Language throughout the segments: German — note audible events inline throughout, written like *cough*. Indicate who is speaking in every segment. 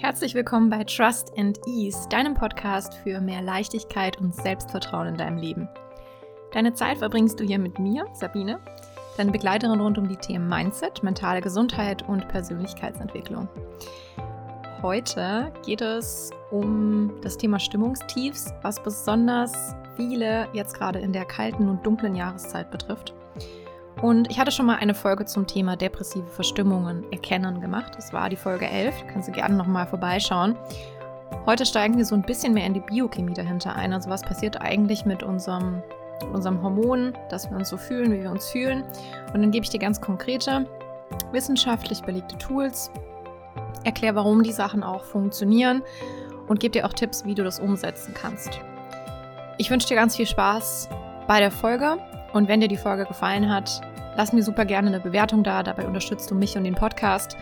Speaker 1: Herzlich willkommen bei Trust and Ease, deinem Podcast für mehr Leichtigkeit und Selbstvertrauen in deinem Leben. Deine Zeit verbringst du hier mit mir, Sabine, deine Begleiterin rund um die Themen Mindset, mentale Gesundheit und Persönlichkeitsentwicklung. Heute geht es um das Thema Stimmungstiefs, was besonders viele jetzt gerade in der kalten und dunklen Jahreszeit betrifft. Und ich hatte schon mal eine Folge zum Thema depressive Verstimmungen erkennen gemacht. Das war die Folge 11. Da kannst du gerne nochmal vorbeischauen. Heute steigen wir so ein bisschen mehr in die Biochemie dahinter ein. Also was passiert eigentlich mit unserem, unserem Hormon, dass wir uns so fühlen, wie wir uns fühlen. Und dann gebe ich dir ganz konkrete, wissenschaftlich belegte Tools, erkläre, warum die Sachen auch funktionieren und gebe dir auch Tipps, wie du das umsetzen kannst. Ich wünsche dir ganz viel Spaß bei der Folge. Und wenn dir die Folge gefallen hat, lass mir super gerne eine Bewertung da. Dabei unterstützt du mich und den Podcast.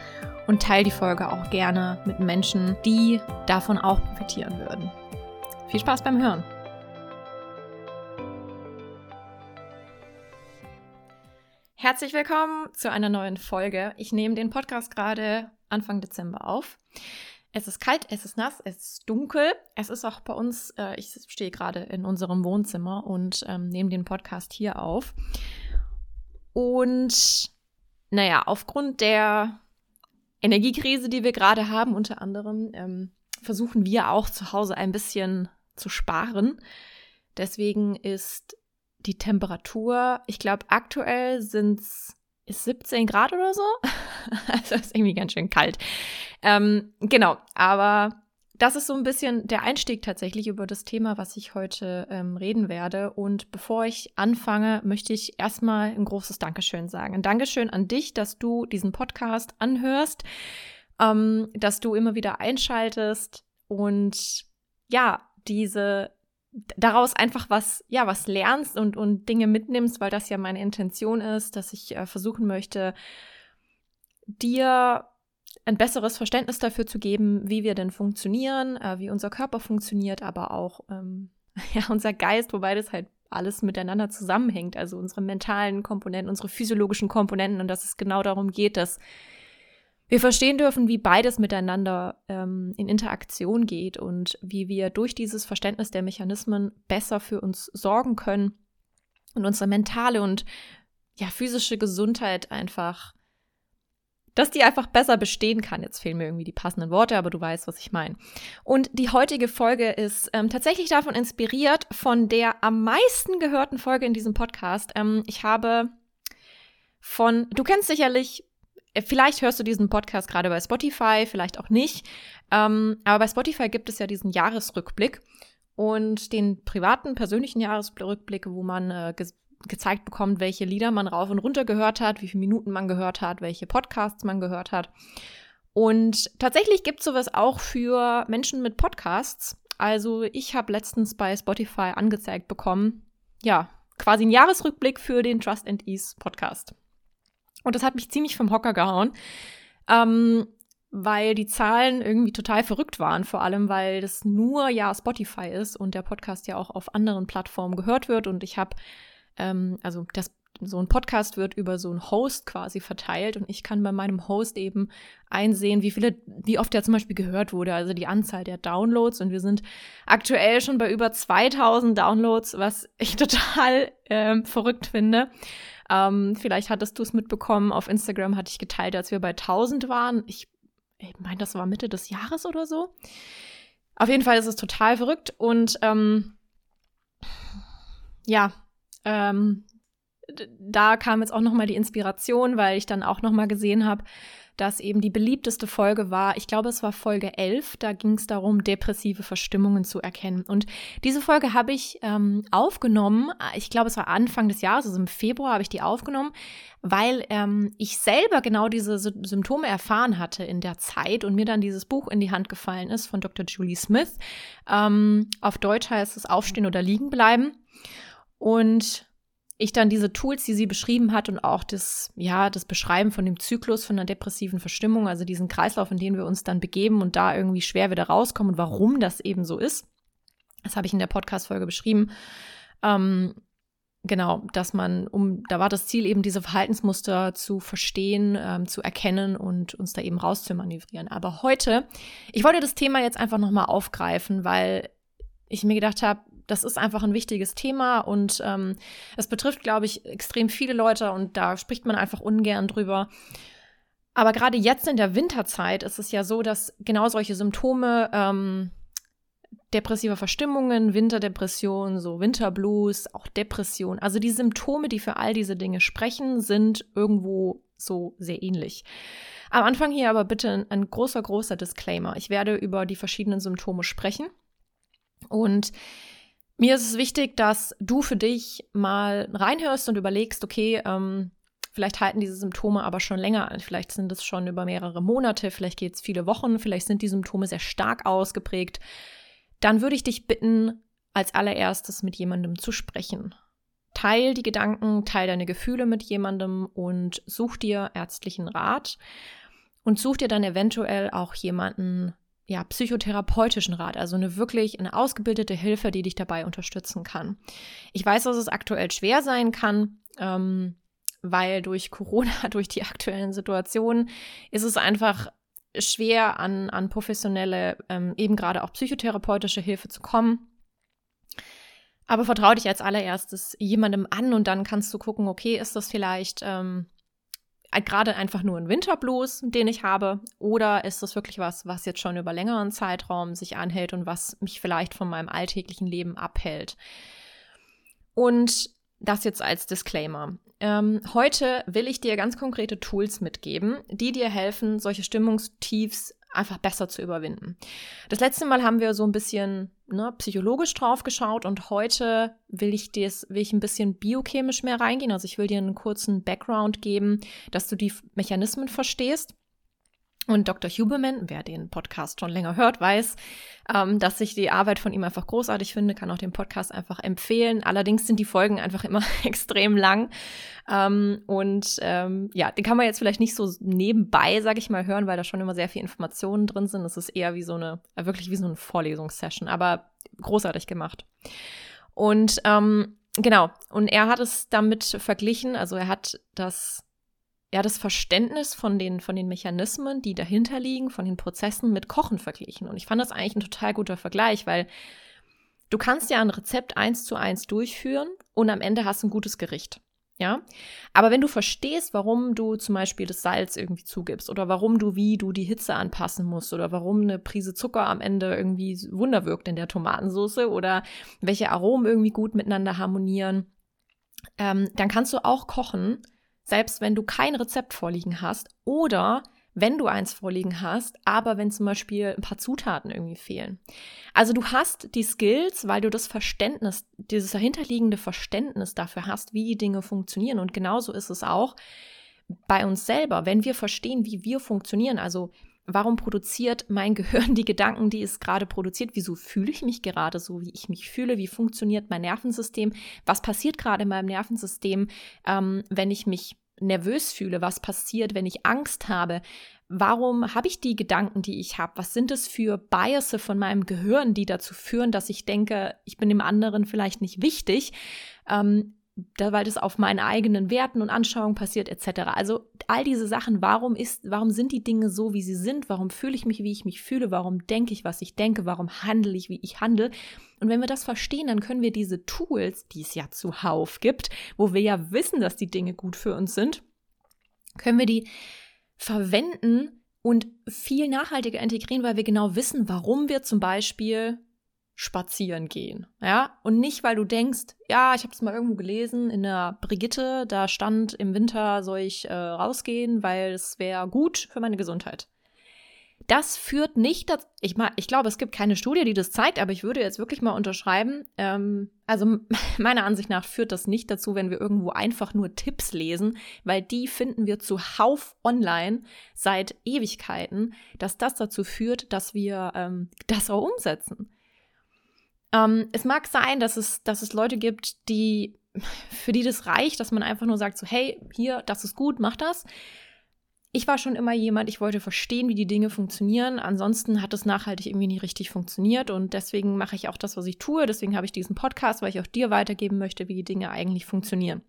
Speaker 1: Und teile die Folge auch gerne mit Menschen, die davon auch profitieren würden. Viel Spaß beim Hören. Herzlich willkommen zu einer neuen Folge. Ich nehme den Podcast gerade Anfang Dezember auf. Es ist kalt, es ist nass, es ist dunkel. Es ist auch bei uns, äh, ich stehe gerade in unserem Wohnzimmer und ähm, nehme den Podcast hier auf. Und naja, aufgrund der Energiekrise, die wir gerade haben, unter anderem, ähm, versuchen wir auch zu Hause ein bisschen zu sparen. Deswegen ist die Temperatur, ich glaube, aktuell sind es ist 17 Grad oder so. *laughs* also ist irgendwie ganz schön kalt. Ähm, genau, aber das ist so ein bisschen der Einstieg tatsächlich über das Thema, was ich heute ähm, reden werde. Und bevor ich anfange, möchte ich erstmal ein großes Dankeschön sagen. Ein Dankeschön an dich, dass du diesen Podcast anhörst, ähm, dass du immer wieder einschaltest und ja, diese daraus einfach was, ja, was lernst und, und Dinge mitnimmst, weil das ja meine Intention ist, dass ich äh, versuchen möchte, dir ein besseres Verständnis dafür zu geben, wie wir denn funktionieren, äh, wie unser Körper funktioniert, aber auch ähm, *laughs* ja, unser Geist, wobei das halt alles miteinander zusammenhängt, also unsere mentalen Komponenten, unsere physiologischen Komponenten und dass es genau darum geht, dass wir verstehen dürfen, wie beides miteinander ähm, in Interaktion geht und wie wir durch dieses Verständnis der Mechanismen besser für uns sorgen können und unsere mentale und ja physische Gesundheit einfach, dass die einfach besser bestehen kann. Jetzt fehlen mir irgendwie die passenden Worte, aber du weißt, was ich meine. Und die heutige Folge ist ähm, tatsächlich davon inspiriert von der am meisten gehörten Folge in diesem Podcast. Ähm, ich habe von, du kennst sicherlich äh, vielleicht hörst du diesen Podcast gerade bei Spotify, vielleicht auch nicht. Ähm, aber bei Spotify gibt es ja diesen Jahresrückblick und den privaten, persönlichen Jahresrückblick, wo man äh, gezeigt bekommt, welche Lieder man rauf und runter gehört hat, wie viele Minuten man gehört hat, welche Podcasts man gehört hat. Und tatsächlich gibt es sowas auch für Menschen mit Podcasts. Also ich habe letztens bei Spotify angezeigt bekommen, ja, quasi einen Jahresrückblick für den Trust and Ease Podcast. Und das hat mich ziemlich vom Hocker gehauen, ähm, weil die Zahlen irgendwie total verrückt waren, vor allem weil das nur ja Spotify ist und der Podcast ja auch auf anderen Plattformen gehört wird. Und ich habe, ähm, also das so ein Podcast wird über so einen Host quasi verteilt und ich kann bei meinem Host eben einsehen, wie viele, wie oft der zum Beispiel gehört wurde, also die Anzahl der Downloads und wir sind aktuell schon bei über 2000 Downloads, was ich *laughs* total ähm, verrückt finde. Ähm, vielleicht hattest du es mitbekommen, auf Instagram hatte ich geteilt, als wir bei 1000 waren. Ich, ich meine, das war Mitte des Jahres oder so. Auf jeden Fall ist es total verrückt und ähm, ja, ähm, da kam jetzt auch noch mal die Inspiration, weil ich dann auch noch mal gesehen habe, dass eben die beliebteste Folge war, ich glaube, es war Folge 11, da ging es darum, depressive Verstimmungen zu erkennen. Und diese Folge habe ich ähm, aufgenommen, ich glaube, es war Anfang des Jahres, also im Februar habe ich die aufgenommen, weil ähm, ich selber genau diese Sy Symptome erfahren hatte in der Zeit und mir dann dieses Buch in die Hand gefallen ist von Dr. Julie Smith. Ähm, auf Deutsch heißt es Aufstehen oder liegen bleiben. Und ich dann diese Tools, die sie beschrieben hat und auch das, ja, das Beschreiben von dem Zyklus von einer depressiven Verstimmung, also diesen Kreislauf, in den wir uns dann begeben und da irgendwie schwer wieder rauskommen und warum das eben so ist. Das habe ich in der Podcast-Folge beschrieben. Ähm, genau, dass man, um, da war das Ziel eben, diese Verhaltensmuster zu verstehen, ähm, zu erkennen und uns da eben rauszumanövrieren. Aber heute, ich wollte das Thema jetzt einfach nochmal aufgreifen, weil ich mir gedacht habe, das ist einfach ein wichtiges Thema und ähm, es betrifft, glaube ich, extrem viele Leute und da spricht man einfach ungern drüber. Aber gerade jetzt in der Winterzeit ist es ja so, dass genau solche Symptome ähm, depressiver Verstimmungen, Winterdepression, so Winterblues, auch Depression. Also die Symptome, die für all diese Dinge sprechen, sind irgendwo so sehr ähnlich. Am Anfang hier aber bitte ein, ein großer, großer Disclaimer. Ich werde über die verschiedenen Symptome sprechen. Und mir ist es wichtig, dass du für dich mal reinhörst und überlegst, okay, ähm, vielleicht halten diese Symptome aber schon länger an. Vielleicht sind es schon über mehrere Monate, vielleicht geht es viele Wochen, vielleicht sind die Symptome sehr stark ausgeprägt. Dann würde ich dich bitten, als allererstes mit jemandem zu sprechen. Teil die Gedanken, teil deine Gefühle mit jemandem und such dir ärztlichen Rat und such dir dann eventuell auch jemanden, ja, psychotherapeutischen Rat, also eine wirklich eine ausgebildete Hilfe, die dich dabei unterstützen kann. Ich weiß, dass es aktuell schwer sein kann, ähm, weil durch Corona, *laughs* durch die aktuellen Situationen, ist es einfach schwer an, an professionelle, ähm, eben gerade auch psychotherapeutische Hilfe zu kommen. Aber vertraue dich als allererstes jemandem an und dann kannst du gucken, okay, ist das vielleicht ähm, gerade einfach nur ein Winterblues, den ich habe, oder ist das wirklich was, was jetzt schon über längeren Zeitraum sich anhält und was mich vielleicht von meinem alltäglichen Leben abhält? Und das jetzt als Disclaimer. Ähm, heute will ich dir ganz konkrete Tools mitgeben, die dir helfen, solche Stimmungstiefs einfach besser zu überwinden. Das letzte Mal haben wir so ein bisschen ne, psychologisch drauf geschaut und heute will ich, des, will ich ein bisschen biochemisch mehr reingehen. Also ich will dir einen kurzen Background geben, dass du die Mechanismen verstehst. Und Dr. Huberman, wer den Podcast schon länger hört, weiß, ähm, dass ich die Arbeit von ihm einfach großartig finde, kann auch den Podcast einfach empfehlen. Allerdings sind die Folgen einfach immer *laughs* extrem lang. Ähm, und ähm, ja, den kann man jetzt vielleicht nicht so nebenbei, sag ich mal, hören, weil da schon immer sehr viel Informationen drin sind. Es ist eher wie so eine, äh, wirklich wie so eine Vorlesungssession, aber großartig gemacht. Und ähm, genau, und er hat es damit verglichen, also er hat das ja, das Verständnis von den, von den Mechanismen, die dahinter liegen, von den Prozessen mit Kochen verglichen. Und ich fand das eigentlich ein total guter Vergleich, weil du kannst ja ein Rezept eins zu eins durchführen und am Ende hast ein gutes Gericht. Ja, aber wenn du verstehst, warum du zum Beispiel das Salz irgendwie zugibst oder warum du wie du die Hitze anpassen musst oder warum eine Prise Zucker am Ende irgendwie Wunder wirkt in der Tomatensauce oder welche Aromen irgendwie gut miteinander harmonieren, ähm, dann kannst du auch kochen selbst wenn du kein Rezept vorliegen hast oder wenn du eins vorliegen hast, aber wenn zum Beispiel ein paar Zutaten irgendwie fehlen. Also du hast die Skills, weil du das Verständnis, dieses dahinterliegende Verständnis dafür hast, wie die Dinge funktionieren. Und genauso ist es auch bei uns selber, wenn wir verstehen, wie wir funktionieren. Also warum produziert mein *laughs* Gehirn die Gedanken, die es gerade produziert? Wieso fühle ich mich gerade so, wie ich mich fühle? Wie funktioniert mein Nervensystem? Was passiert gerade in meinem Nervensystem, ähm, wenn ich mich nervös fühle? Was passiert, wenn ich Angst habe? Warum habe ich die Gedanken, die ich habe? Was sind es für Biases von meinem Gehirn, die dazu führen, dass ich denke, ich bin dem anderen vielleicht nicht wichtig? Ähm, da, weil das auf meinen eigenen Werten und Anschauungen passiert, etc. Also all diese Sachen, warum ist, warum sind die Dinge so, wie sie sind? Warum fühle ich mich, wie ich mich fühle? Warum denke ich, was ich denke? Warum handle ich, wie ich handle? Und wenn wir das verstehen, dann können wir diese Tools, die es ja zuhauf gibt, wo wir ja wissen, dass die Dinge gut für uns sind, können wir die verwenden und viel nachhaltiger integrieren, weil wir genau wissen, warum wir zum Beispiel spazieren gehen. Ja, und nicht, weil du denkst, ja, ich habe es mal irgendwo gelesen in der Brigitte, da stand im Winter soll ich äh, rausgehen, weil es wäre gut für meine Gesundheit. Das führt nicht dazu, ich, ich glaube, es gibt keine Studie, die das zeigt, aber ich würde jetzt wirklich mal unterschreiben, ähm, also *laughs* meiner Ansicht nach führt das nicht dazu, wenn wir irgendwo einfach nur Tipps lesen, weil die finden wir zuhauf online seit Ewigkeiten, dass das dazu führt, dass wir ähm, das auch umsetzen. Ähm, es mag sein, dass es, dass es Leute gibt, die, für die das reicht, dass man einfach nur sagt, so, hey, hier, das ist gut, mach das. ich war schon immer jemand, ich wollte verstehen, wie die Dinge funktionieren. Ansonsten hat es nachhaltig irgendwie nie richtig funktioniert. Und deswegen mache ich auch das, was ich tue. Deswegen habe ich diesen Podcast, weil ich auch dir weitergeben möchte, wie die Dinge eigentlich funktionieren.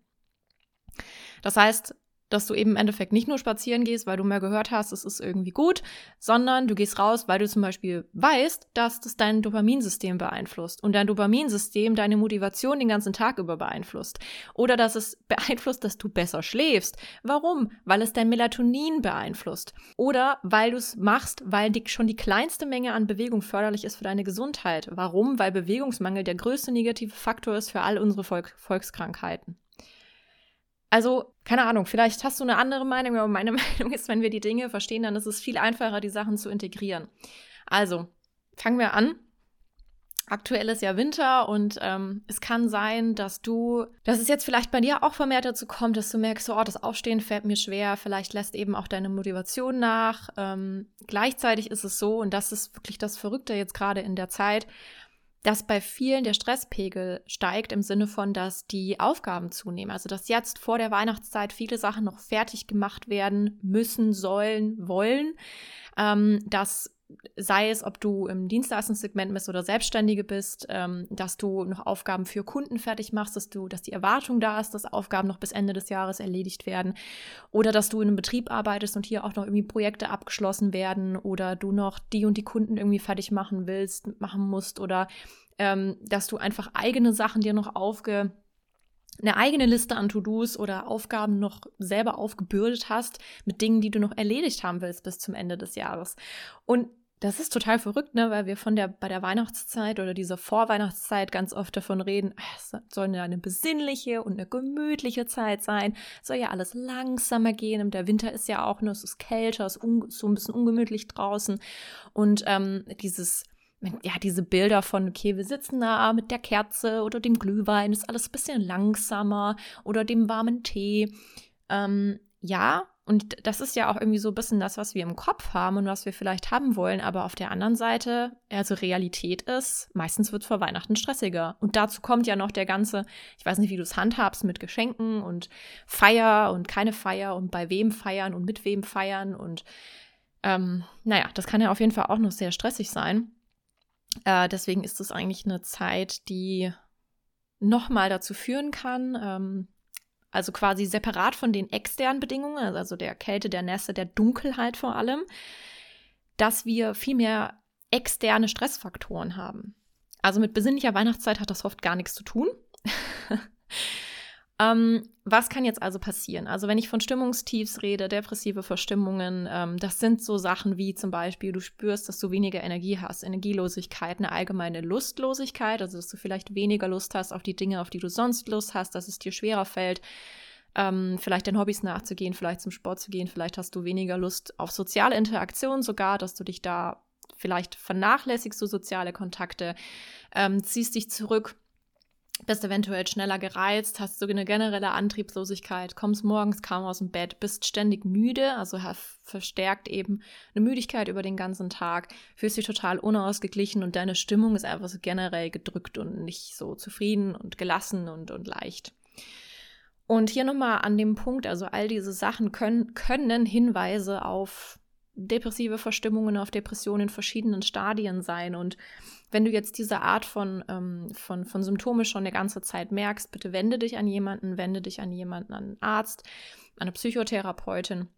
Speaker 1: Das heißt, dass du eben im Endeffekt nicht nur spazieren gehst, weil du mehr gehört hast, es ist irgendwie gut, sondern du gehst raus, weil du zum Beispiel weißt, dass das dein Dopaminsystem beeinflusst und dein Dopaminsystem deine Motivation den ganzen Tag über beeinflusst. Oder dass es *laughs* beeinflusst, dass du besser schläfst. Warum? Weil es dein Melatonin beeinflusst. Oder weil du es machst, weil die, schon die kleinste Menge an Bewegung förderlich ist für deine Gesundheit. Warum? Weil Bewegungsmangel der größte negative Faktor ist für all unsere Volk Volkskrankheiten. Also, keine Ahnung, vielleicht hast du eine andere Meinung, aber meine *laughs* Meinung ist, wenn wir die Dinge verstehen, dann ist es viel einfacher, die Sachen zu integrieren. Also, fangen wir an. Aktuell ist ja Winter und ähm, es kann sein, dass du, dass es jetzt vielleicht bei dir auch vermehrt dazu kommt, dass du merkst, so, oh, das Aufstehen fällt mir schwer, vielleicht lässt eben auch deine Motivation nach. Ähm, gleichzeitig ist es so, und das ist wirklich das Verrückte jetzt gerade in der Zeit, dass bei vielen der Stresspegel steigt im Sinne von, dass die Aufgaben zunehmen. Also dass jetzt vor der Weihnachtszeit viele Sachen noch fertig gemacht werden müssen, sollen, wollen. Ähm, dass sei es, ob du im Dienstleistungssegment bist oder Selbstständige bist, ähm, dass du noch Aufgaben für Kunden fertig machst, dass du, dass die Erwartung da ist, dass Aufgaben noch bis Ende des Jahres erledigt werden, oder dass du in einem Betrieb arbeitest und hier auch noch irgendwie Projekte abgeschlossen werden, oder du noch die und die Kunden irgendwie fertig machen willst, machen musst, oder ähm, dass du einfach eigene Sachen dir noch aufge eine eigene Liste an To-Dos oder Aufgaben noch selber aufgebürdet hast mit Dingen, die du noch erledigt haben willst bis zum Ende des Jahres. Und das ist total verrückt, ne, weil wir von der bei der Weihnachtszeit oder dieser Vorweihnachtszeit ganz oft davon reden, ah, es soll eine besinnliche und eine gemütliche Zeit sein. Es soll ja alles langsamer gehen. Und der Winter ist ja auch nur, es ist kälter, es ist so ein bisschen ungemütlich draußen. Und ähm, dieses ja, diese Bilder von, okay, wir sitzen da mit der Kerze oder dem Glühwein, ist alles ein bisschen langsamer oder dem warmen Tee. Ähm, ja, und das ist ja auch irgendwie so ein bisschen das, was wir im Kopf haben und was wir vielleicht haben wollen. Aber auf der anderen Seite, also Realität ist, meistens wird es vor Weihnachten stressiger. Und dazu kommt ja noch der ganze, ich weiß nicht, wie du es handhabst mit Geschenken und Feier und keine Feier und bei wem feiern und mit wem feiern. Und ähm, naja, das kann ja auf jeden Fall auch noch sehr stressig sein. Äh, deswegen ist es eigentlich eine Zeit, die nochmal dazu führen kann, ähm, also quasi separat von den externen Bedingungen, also der Kälte, der Nässe, der Dunkelheit vor allem, dass wir viel mehr externe Stressfaktoren haben. Also mit besinnlicher Weihnachtszeit hat das oft gar nichts zu tun. *laughs* Ähm, was kann jetzt also passieren? Also wenn ich von Stimmungstiefs rede, depressive Verstimmungen, ähm, das sind so Sachen wie zum Beispiel, du spürst, dass du weniger Energie hast, Energielosigkeit, eine allgemeine Lustlosigkeit, also dass du vielleicht weniger Lust hast auf die Dinge, auf die du sonst Lust hast, dass es dir schwerer fällt, ähm, vielleicht den Hobbys nachzugehen, vielleicht zum Sport zu gehen, vielleicht hast du weniger Lust auf soziale Interaktion sogar, dass du dich da vielleicht vernachlässigst, du soziale Kontakte, ähm, ziehst dich zurück bist eventuell schneller gereizt, hast so eine generelle Antriebslosigkeit, kommst morgens kaum aus dem Bett, bist ständig müde, also verstärkt eben eine Müdigkeit über den ganzen Tag, fühlst dich total unausgeglichen und deine Stimmung ist einfach so generell gedrückt und nicht so zufrieden und gelassen und, und leicht. Und hier nochmal an dem Punkt, also all diese Sachen können, können Hinweise auf depressive Verstimmungen, auf Depressionen in verschiedenen Stadien sein und wenn du jetzt diese Art von, ähm, von, von Symptome schon eine ganze Zeit merkst, bitte wende dich an jemanden, wende dich an jemanden, an einen Arzt, an eine Psychotherapeutin.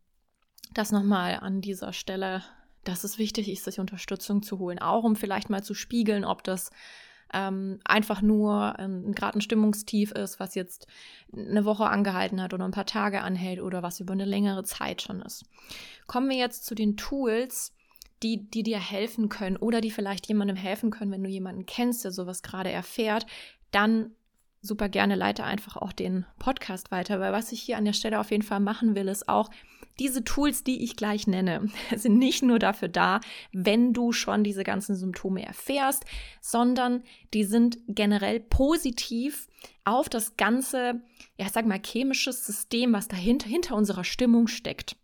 Speaker 1: Das nochmal an dieser Stelle, dass es wichtig ist, sich Unterstützung zu holen, auch um vielleicht mal zu spiegeln, ob das ähm, einfach nur ähm, gerade ein Stimmungstief ist, was jetzt eine Woche angehalten hat oder ein paar Tage anhält oder was über eine längere Zeit schon ist. Kommen wir jetzt zu den Tools, die, die dir helfen können oder die vielleicht jemandem helfen können, wenn du jemanden kennst, der sowas gerade erfährt, dann super gerne leite einfach auch den Podcast weiter, weil was ich hier an der Stelle auf jeden Fall machen will, ist auch diese Tools, die ich gleich nenne, *laughs* sind nicht nur dafür da, wenn du schon diese ganzen Symptome erfährst, sondern die sind generell positiv auf das ganze, ja, sag mal, chemische System, was dahinter hinter unserer Stimmung steckt.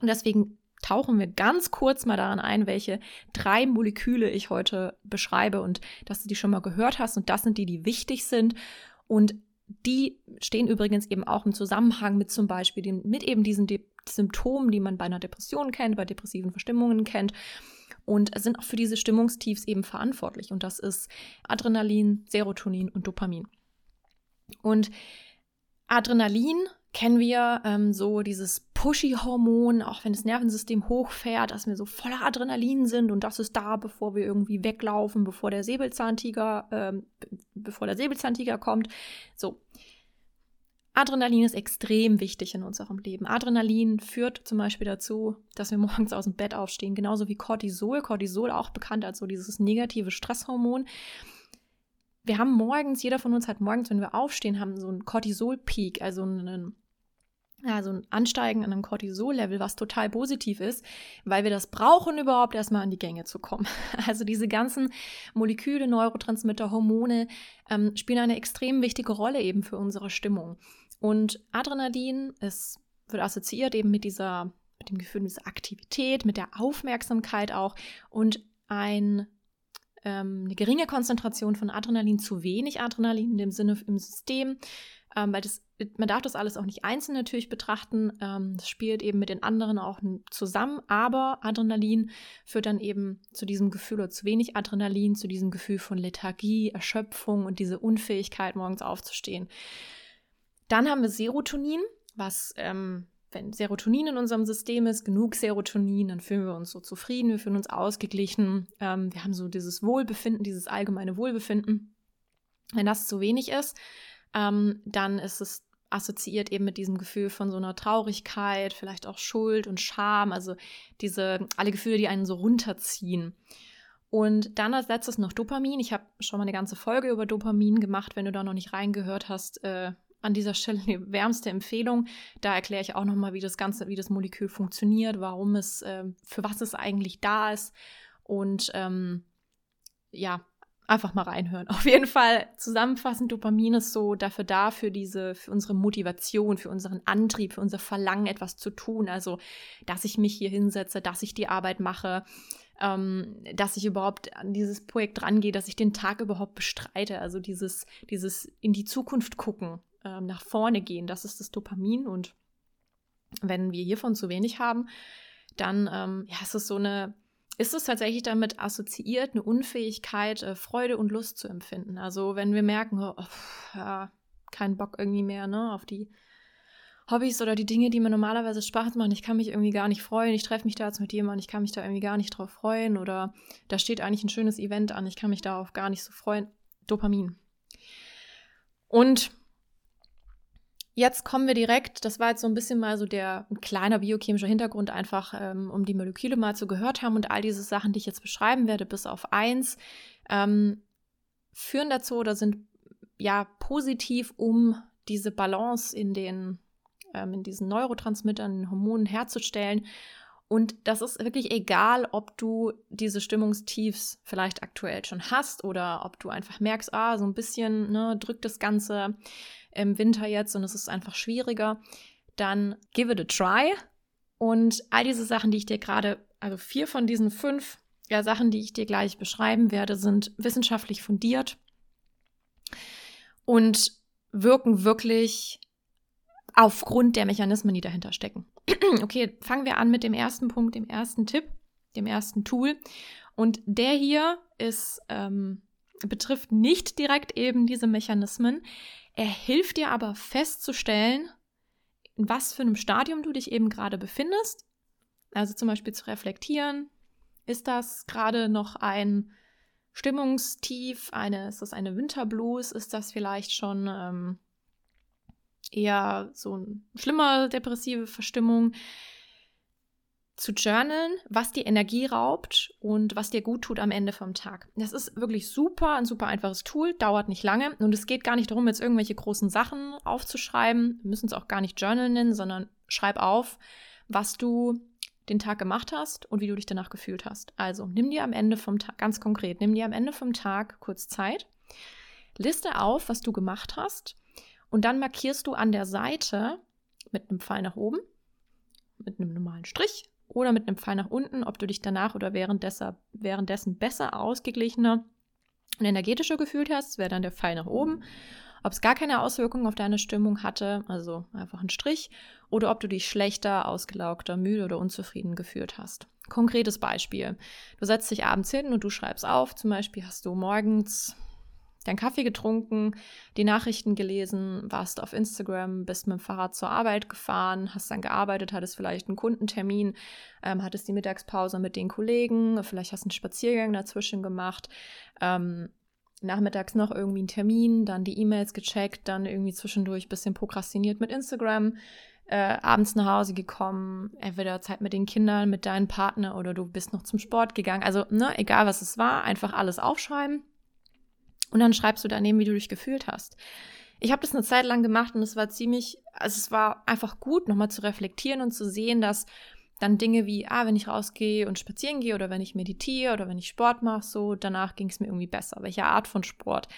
Speaker 1: Und deswegen tauchen wir ganz kurz mal daran ein, welche drei Moleküle ich heute beschreibe und dass du die schon mal gehört hast. Und das sind die, die wichtig sind. Und die stehen übrigens eben auch im Zusammenhang mit zum Beispiel den, mit eben diesen De Symptomen, die man bei einer Depression kennt, bei depressiven Verstimmungen kennt und sind auch für diese Stimmungstiefs eben verantwortlich. Und das ist Adrenalin, Serotonin und Dopamin. Und Adrenalin kennen wir ähm, so dieses Pushy-Hormon, auch wenn das Nervensystem hochfährt, dass wir so voller Adrenalin sind und das ist da, bevor wir irgendwie weglaufen, bevor der Säbelzahntiger, ähm, bevor der Säbelzahntiger kommt. So. Adrenalin ist extrem wichtig in unserem Leben. Adrenalin führt zum Beispiel dazu, dass wir morgens aus dem Bett aufstehen, genauso wie Cortisol. Cortisol auch bekannt als so dieses negative Stresshormon wir haben morgens, jeder von uns hat morgens, wenn wir aufstehen, haben so einen Cortisol-Peak, also einen ja, so ein Ansteigen an einem Cortisol-Level, was total positiv ist, weil wir das brauchen, überhaupt erstmal an die Gänge zu kommen. *laughs* Also diese ganzen Moleküle, Neurotransmitter, Hormone ähm, spielen eine extrem wichtige Rolle eben für unsere Stimmung. Und Adrenalin ist, wird assoziiert eben mit dieser, mit dem Gefühl dieser Aktivität, mit der Aufmerksamkeit auch und ein ähm, eine geringe Konzentration von Adrenalin, zu wenig Adrenalin in dem Sinne im System, ähm, weil das, man darf das alles auch nicht einzeln natürlich betrachten. Ähm, spielt eben mit den anderen auch zusammen, aber Adrenalin führt dann eben zu diesem Gefühl oder zu wenig Adrenalin, zu diesem Gefühl von Lethargie, Erschöpfung und diese Unfähigkeit, morgens aufzustehen. Dann haben wir Serotonin, was ähm, wenn Serotonin in unserem System ist, genug Serotonin, dann fühlen wir uns so zufrieden, wir fühlen uns ausgeglichen, ähm, wir haben so dieses Wohlbefinden, dieses allgemeine Wohlbefinden. Wenn das zu wenig ist, ähm, dann ist es assoziiert eben mit diesem Gefühl von so einer Traurigkeit, vielleicht auch Schuld und Scham, also diese alle Gefühle, die einen so runterziehen. Und dann als letztes noch Dopamin. Ich habe schon mal eine ganze Folge über Dopamin gemacht. Wenn du da noch nicht reingehört hast, äh, an dieser *laughs* Stelle eine wärmste Empfehlung. Da erkläre ich auch nochmal, wie das Ganze, wie das Molekül funktioniert, warum es, äh, für was es eigentlich da ist. Und ähm, ja, einfach mal reinhören. *laughs* Auf jeden Fall zusammenfassend, Dopamin ist so dafür da, für diese, für unsere Motivation, für unseren Antrieb, für unser Verlangen, etwas zu tun. Also, dass ich mich hier hinsetze, dass ich die Arbeit mache, ähm, dass ich überhaupt an dieses Projekt rangehe, dass ich den Tag überhaupt bestreite. Also dieses, dieses in die Zukunft gucken, ähm, nach vorne gehen. Das ist das Dopamin. Und wenn wir hiervon zu wenig haben, dann ähm, ja, ist es so eine, ist es tatsächlich damit assoziiert, eine Unfähigkeit, äh, Freude und Lust zu empfinden. Also wenn wir merken, oh, ja, keinen Bock irgendwie mehr ne, auf die Hobbys oder die Dinge, die mir normalerweise Spaß machen, ich kann mich irgendwie gar nicht freuen, ich treffe mich da jetzt mit jemandem, ich kann mich da irgendwie gar nicht drauf freuen oder da steht eigentlich ein schönes Event an, ich kann mich darauf gar nicht so freuen. Dopamin. Und Jetzt kommen wir direkt, das war jetzt so ein bisschen mal so der ein kleiner biochemischer Hintergrund, einfach ähm, um die Moleküle mal zu gehört haben und all diese Sachen, die ich jetzt beschreiben werde, bis auf eins, ähm, führen dazu oder sind ja positiv, um diese Balance in den ähm, in diesen Neurotransmittern, in Hormonen herzustellen. Und das ist wirklich egal, ob du diese Stimmungstiefs vielleicht aktuell schon hast oder ob du einfach merkst, ah, so ein bisschen ne, drückt das Ganze im Winter jetzt und es ist einfach schwieriger, dann give it a try. Und all diese Sachen, die ich dir gerade, also vier von diesen fünf ja, Sachen, die ich dir gleich beschreiben werde, sind wissenschaftlich fundiert und wirken wirklich aufgrund der Mechanismen, die dahinter stecken. *clears throat* okay, fangen wir an mit dem ersten Punkt, dem ersten Tipp, dem ersten Tool. Und der hier ist, ähm, betrifft nicht direkt eben diese Mechanismen. Er hilft dir aber festzustellen, in was für einem Stadium du dich eben gerade befindest. Also zum Beispiel zu reflektieren, ist das gerade noch ein Stimmungstief, eine, ist das eine Winterblues, ist das vielleicht schon ähm, eher so eine schlimme depressive Verstimmung? Zu journalen, was die Energie raubt und was dir gut tut am Ende vom Tag. Das ist wirklich super, ein super einfaches Tool, dauert nicht lange und es geht gar nicht darum, jetzt irgendwelche großen Sachen aufzuschreiben. Wir müssen es auch gar nicht Journal nennen, sondern schreib auf, was du den Tag gemacht hast und wie du dich danach gefühlt hast. Also nimm dir am Ende vom Tag, ganz konkret, nimm dir am Ende vom Tag kurz Zeit, liste auf, was du gemacht hast und dann markierst du an der Seite mit einem Pfeil nach oben, mit einem normalen Strich oder mit einem Pfeil nach unten, ob du dich danach oder währenddessen, währenddessen besser, ausgeglichener und energetischer gefühlt hast, wäre dann der Pfeil nach oben. ob es gar keine Auswirkungen auf deine Stimmung hatte, also einfach ein Strich, oder ob du dich schlechter, ausgelaugter, müde oder unzufrieden gefühlt hast. Konkretes Beispiel. Du setzt dich abends hin und du schreibst auf, zum Beispiel hast du morgens deinen Kaffee getrunken, die Nachrichten gelesen, warst auf Instagram, bist mit dem Fahrrad zur Arbeit gefahren, hast dann gearbeitet, hattest vielleicht einen Kundentermin, ähm, hattest die Mittagspause mit den Kollegen, vielleicht hast einen Spaziergang dazwischen gemacht, ähm, nachmittags noch irgendwie einen Termin, dann die E-Mails gecheckt, dann irgendwie zwischendurch ein bisschen prokrastiniert mit Instagram, äh, abends nach Hause gekommen, entweder Zeit mit den Kindern, mit deinem Partner oder du bist noch zum Sport gegangen. Also, ne, egal was es war, einfach alles aufschreiben und dann schreibst du daneben, wie du dich gefühlt hast. Ich habe das eine Zeit lang gemacht und es war ziemlich, also es war einfach gut, nochmal zu reflektieren und zu sehen, dass dann Dinge wie, ah, wenn ich rausgehe und spazieren gehe oder wenn ich meditiere oder wenn ich Sport mache, so, danach ging es mir irgendwie besser. Welche Art von Sport?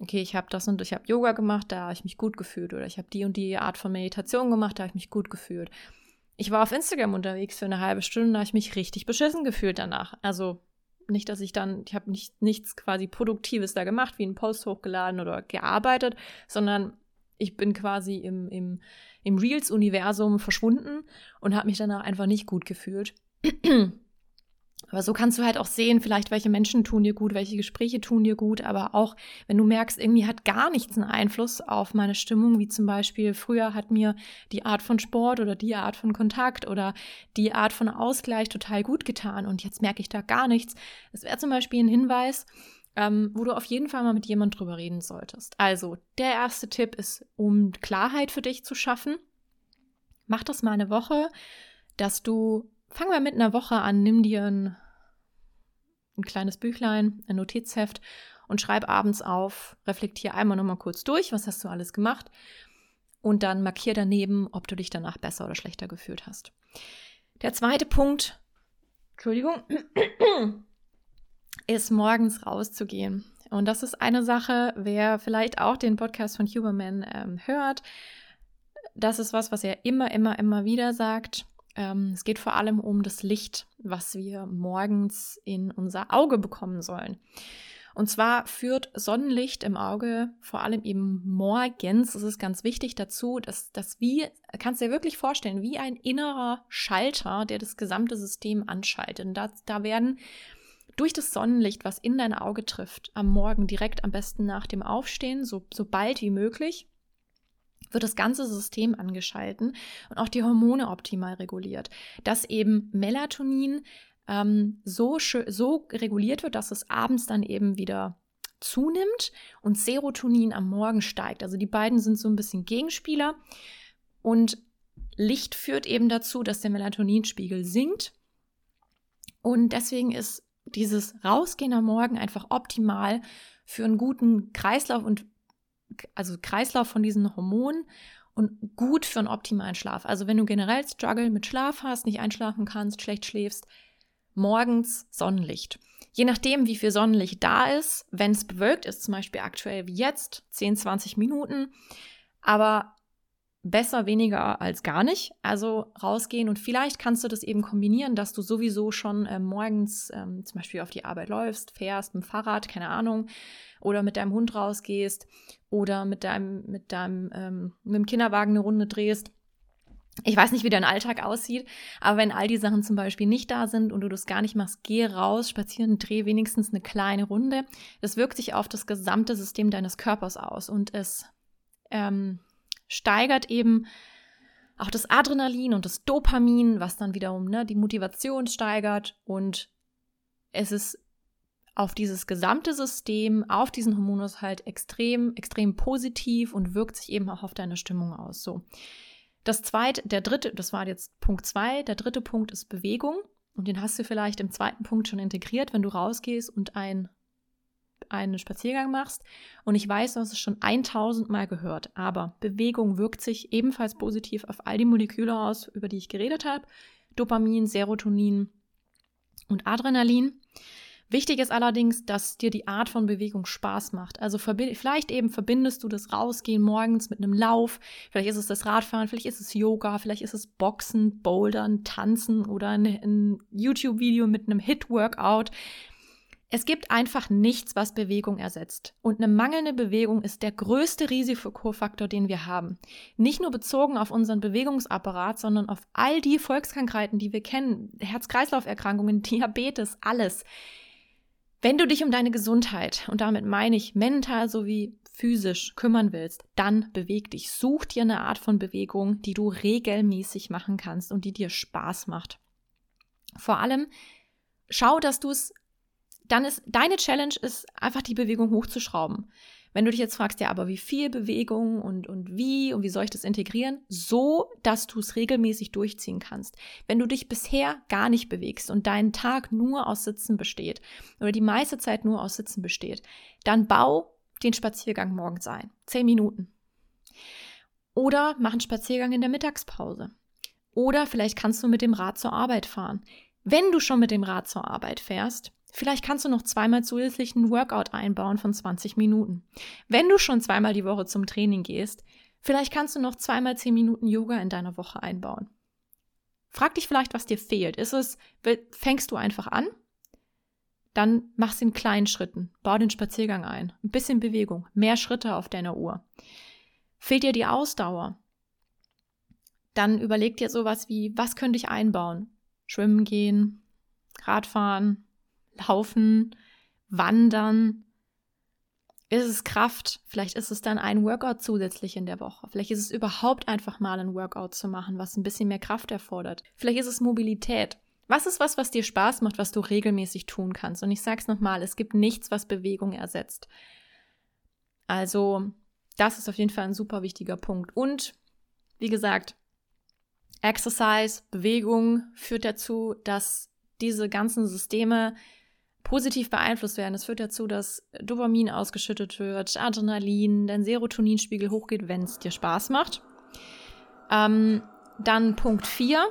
Speaker 1: Okay, ich habe das und ich habe Yoga gemacht, da habe ich mich gut gefühlt. Oder ich habe die und die Art von Meditation gemacht, da habe ich mich gut gefühlt. Ich war auf Instagram unterwegs für eine halbe Stunde, da habe ich mich richtig beschissen gefühlt danach. Also nicht, dass ich dann, ich habe nicht, nichts quasi Produktives da gemacht, wie einen Post hochgeladen oder gearbeitet, sondern ich bin quasi im, im, im Reels-Universum verschwunden und habe mich danach einfach nicht gut gefühlt. *clears throat* Aber so kannst du halt auch sehen, vielleicht welche Menschen tun dir gut, welche Gespräche tun dir gut, aber auch wenn du merkst, irgendwie hat gar nichts einen Einfluss auf meine Stimmung, wie zum Beispiel früher hat mir die Art von Sport oder die Art von Kontakt oder die Art von Ausgleich total gut getan und jetzt merke ich da gar nichts. Das wäre zum Beispiel ein Hinweis, ähm, wo du auf jeden Fall mal mit jemand drüber reden solltest. Also der erste Tipp ist, um Klarheit für dich zu schaffen, mach das mal eine Woche, dass du Fangen wir mit einer Woche an. Nimm dir ein, ein kleines Büchlein, ein Notizheft und schreib abends auf, reflektier einmal nochmal kurz durch, was hast du alles gemacht und dann markier daneben, ob du dich danach besser oder schlechter gefühlt hast. Der zweite Punkt, Entschuldigung, *clears throat* ist morgens rauszugehen. Und das ist eine Sache, wer vielleicht auch den Podcast von Huberman ähm, hört, das ist was, was er immer, immer, immer wieder sagt. Ähm, es geht vor allem um das Licht, was wir morgens in unser Auge bekommen sollen. Und zwar führt Sonnenlicht im Auge vor allem eben morgens, das ist ganz wichtig dazu, dass das wie, kannst du dir wirklich vorstellen, wie ein innerer Schalter, der das gesamte System anschaltet. Und da, da werden durch das Sonnenlicht, was in dein Auge trifft, am Morgen direkt am besten nach dem Aufstehen, so, so bald wie möglich, wird das ganze System angeschalten und auch die Hormone optimal reguliert, dass eben Melatonin ähm, so, so reguliert wird, dass es abends dann eben wieder zunimmt und Serotonin am Morgen steigt. Also die beiden sind so ein bisschen Gegenspieler. Und Licht führt eben dazu, dass der Melatoninspiegel sinkt. Und deswegen ist dieses Rausgehen am Morgen einfach optimal für einen guten Kreislauf und also Kreislauf von diesen Hormonen und gut für einen optimalen Schlaf. Also wenn du generell Struggle mit Schlaf hast, nicht einschlafen kannst, schlecht schläfst, morgens Sonnenlicht. Je nachdem, wie viel Sonnenlicht da ist, wenn es bewölkt ist, zum Beispiel aktuell wie jetzt, 10, 20 Minuten, aber besser weniger als gar nicht. Also rausgehen und vielleicht kannst du das eben kombinieren, dass du sowieso schon äh, morgens ähm, zum Beispiel auf die Arbeit läufst, fährst mit dem Fahrrad, keine Ahnung, oder mit deinem Hund rausgehst oder mit deinem, mit deinem, ähm, mit dem Kinderwagen eine Runde drehst. Ich weiß nicht, wie dein Alltag aussieht, aber wenn all die Sachen zum Beispiel nicht da sind und du das gar nicht machst, geh raus, spazieren, dreh wenigstens eine kleine Runde. Das wirkt sich auf das gesamte System deines Körpers aus und es ähm, steigert eben auch das Adrenalin und das Dopamin, was dann wiederum ne, die Motivation steigert und es ist auf dieses gesamte System, auf diesen Hormonus halt extrem, extrem positiv und wirkt sich eben auch auf deine Stimmung aus. So. Das zweite, der dritte, das war jetzt Punkt zwei, der dritte Punkt ist Bewegung. Und den hast du vielleicht im zweiten Punkt schon integriert, wenn du rausgehst und ein, einen Spaziergang machst. Und ich weiß, du hast es schon 1000 Mal gehört. Aber Bewegung wirkt sich ebenfalls positiv auf all die Moleküle aus, über die ich geredet habe. Dopamin, Serotonin und Adrenalin. Wichtig ist allerdings, dass dir die Art von Bewegung Spaß macht. Also vielleicht eben verbindest du das Rausgehen morgens mit einem Lauf, vielleicht ist es das Radfahren, vielleicht ist es Yoga, vielleicht ist es Boxen, Bouldern, Tanzen oder ein, ein YouTube-Video mit einem Hit-Workout. Es gibt einfach nichts, was Bewegung ersetzt. Und eine mangelnde Bewegung ist der größte Risikofaktor, den wir haben. Nicht nur bezogen auf unseren Bewegungsapparat, sondern auf all die Volkskrankheiten, die wir kennen. Herz-Kreislauf-Erkrankungen, *laughs* Diabetes, alles. Wenn du dich um deine Gesundheit, und damit meine ich mental sowie physisch kümmern willst, dann beweg dich. Such dir eine Art von Bewegung, die du regelmäßig machen kannst und die dir Spaß macht. Vor allem schau, dass du es dann ist deine Challenge ist einfach die Bewegung hochzuschrauben. Wenn du dich jetzt fragst, ja, aber wie viel Bewegung und, und wie und wie soll ich das integrieren? So, dass du es regelmäßig durchziehen kannst. Wenn du dich bisher gar nicht bewegst und dein Tag nur aus Sitzen besteht oder die meiste Zeit nur aus Sitzen besteht, dann bau den Spaziergang morgens ein. Zehn Minuten. Oder mach einen Spaziergang in der Mittagspause. Oder vielleicht kannst du mit dem Rad zur Arbeit fahren. Wenn du schon mit dem Rad zur Arbeit fährst, Vielleicht kannst du noch zweimal zusätzlich einen Workout einbauen von 20 Minuten. Wenn du schon zweimal die Woche zum Training gehst, vielleicht kannst du noch zweimal 10 Minuten Yoga in deiner Woche einbauen. Frag dich vielleicht, was dir fehlt. Ist es, fängst du einfach an? Dann mach's in kleinen Schritten. Bau den Spaziergang ein. Ein bisschen Bewegung. Mehr Schritte auf deiner Uhr. Fehlt dir die Ausdauer? Dann überleg dir sowas wie, was könnte ich einbauen? Schwimmen gehen, Radfahren, Laufen, Wandern. Ist es Kraft? Vielleicht ist es dann ein Workout zusätzlich in der Woche. Vielleicht ist es überhaupt einfach mal ein Workout zu machen, was ein bisschen mehr Kraft erfordert. Vielleicht ist es Mobilität. Was ist was, was dir Spaß macht, was du regelmäßig tun kannst? Und ich sag's nochmal, es gibt nichts, was Bewegung ersetzt. Also, das ist auf jeden Fall ein super wichtiger Punkt. Und, wie gesagt, Exercise, Bewegung führt dazu, dass diese ganzen Systeme positiv beeinflusst werden. Es führt dazu, dass Dopamin ausgeschüttet wird, Adrenalin, dein Serotoninspiegel hochgeht, wenn es dir Spaß macht. Ähm, dann Punkt 4.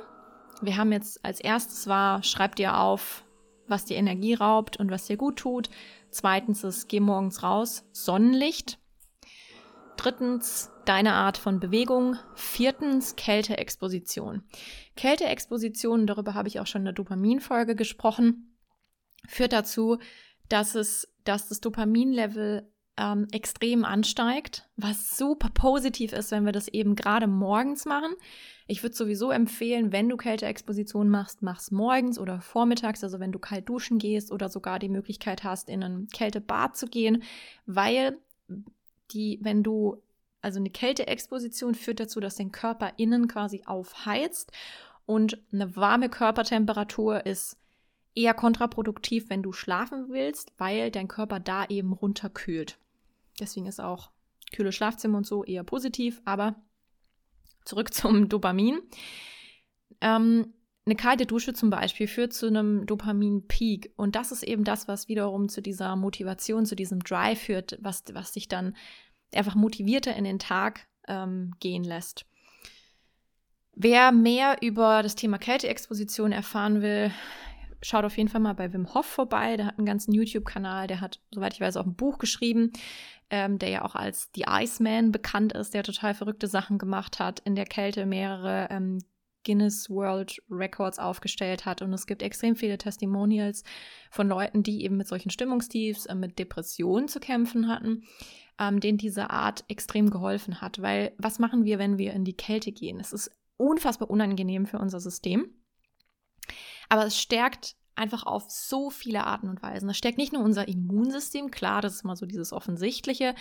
Speaker 1: Wir haben jetzt als erstes war, schreib dir auf, was dir Energie raubt und was dir gut tut. Zweitens ist, geh morgens raus, Sonnenlicht. Drittens, deine Art von Bewegung. Viertens, Kälteexposition. Kälteexposition, darüber habe ich auch schon in der Dopaminfolge gesprochen führt dazu, dass es, dass das Dopaminlevel ähm, extrem ansteigt, was super positiv ist, wenn wir das eben gerade morgens machen. Ich würde sowieso empfehlen, wenn du Kälteexposition machst, mach's morgens oder vormittags, also wenn du kalt duschen gehst oder sogar die Möglichkeit hast, in ein Kältebad zu gehen, weil die, wenn du, also eine Kälteexposition führt dazu, dass dein Körper innen quasi aufheizt und eine warme Körpertemperatur ist eher kontraproduktiv, wenn du schlafen willst, weil dein Körper da eben runterkühlt. Deswegen ist auch kühle Schlafzimmer und so eher positiv, aber zurück *laughs* zum Dopamin. Ähm, eine kalte Dusche zum Beispiel führt zu einem Dopamin-Peak. Und das ist eben das, was wiederum zu dieser Motivation, zu diesem Drive führt, was, was dich dann einfach motivierter in den Tag ähm, gehen lässt. Wer mehr über das Thema Kälteexposition erfahren will, schaut auf jeden Fall mal bei Wim Hof vorbei. Der hat einen ganzen YouTube-Kanal, der hat, soweit ich weiß, auch ein Buch geschrieben, ähm, der ja auch als The Iceman bekannt ist, der total verrückte Sachen gemacht hat, in der Kälte mehrere ähm, Guinness World Records aufgestellt hat. Und es gibt extrem viele Testimonials von Leuten, die eben mit solchen Stimmungstiefs, äh, mit Depressionen zu kämpfen hatten, ähm, denen diese Art extrem geholfen hat. Weil was machen wir, wenn wir in die Kälte gehen? Es ist unfassbar unangenehm für unser System. Aber es stärkt einfach auf so viele Arten und Weisen. Es stärkt nicht nur unser Immunsystem, klar, das ist mal so dieses Offensichtliche,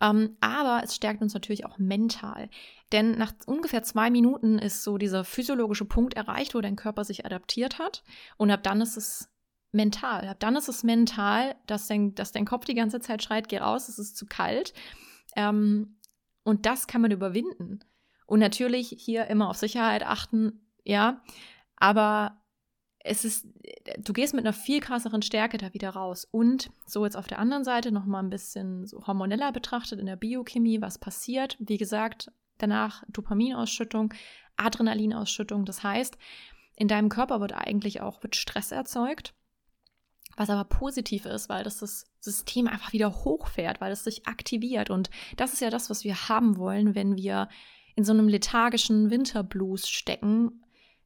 Speaker 1: ähm, aber es stärkt uns natürlich auch mental. Denn nach ungefähr zwei Minuten ist so dieser physiologische Punkt erreicht, wo dein Körper sich adaptiert hat. Und ab dann ist es mental. Ab dann ist es mental, dass dein, dass dein Kopf die ganze Zeit schreit, geh raus, es ist zu kalt. Ähm, und das kann man überwinden. Und natürlich hier immer auf Sicherheit achten, ja. Aber es ist, du gehst mit einer viel krasseren Stärke da wieder raus. Und so jetzt auf der anderen Seite nochmal ein bisschen so hormoneller betrachtet in der Biochemie, was passiert. Wie gesagt, danach Dopaminausschüttung, Adrenalinausschüttung. Das heißt, in deinem Körper wird eigentlich auch wird Stress erzeugt, was aber positiv ist, weil das das System einfach wieder hochfährt, weil es sich aktiviert. Und das ist ja das, was wir haben wollen, wenn wir in so einem lethargischen Winterblues stecken.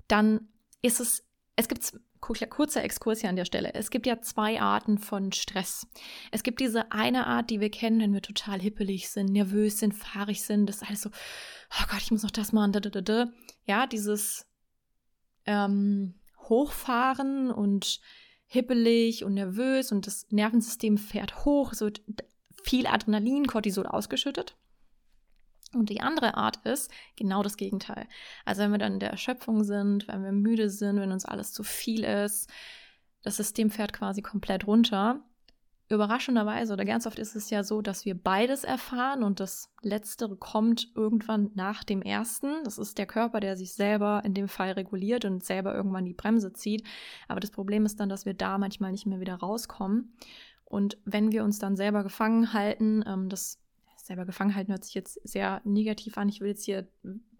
Speaker 1: Dann ist es es gibt kurzer Exkurs hier an der Stelle. Es gibt ja zwei Arten von Stress. Es gibt diese eine Art, die wir kennen, wenn wir total hippelig sind, nervös sind, fahrig sind. Das ist alles so, oh Gott, ich muss noch das machen. Da, da, da, da. Ja, dieses ähm, Hochfahren und hippelig und nervös und das Nervensystem fährt hoch. Es wird viel Adrenalin, Cortisol ausgeschüttet. Und die andere Art ist genau das Gegenteil. Also wenn wir dann in der Erschöpfung sind, wenn wir müde sind, wenn uns alles zu viel ist, das System fährt quasi komplett runter. Überraschenderweise oder ganz oft ist es ja so, dass wir beides erfahren und das Letztere kommt irgendwann nach dem Ersten. Das ist der Körper, der sich selber in dem Fall reguliert und selber irgendwann die Bremse zieht. Aber das Problem ist dann, dass wir da manchmal nicht mehr wieder rauskommen. Und wenn wir uns dann selber gefangen halten, ähm, das selber gefangen halten hört sich jetzt sehr negativ an. Ich will jetzt hier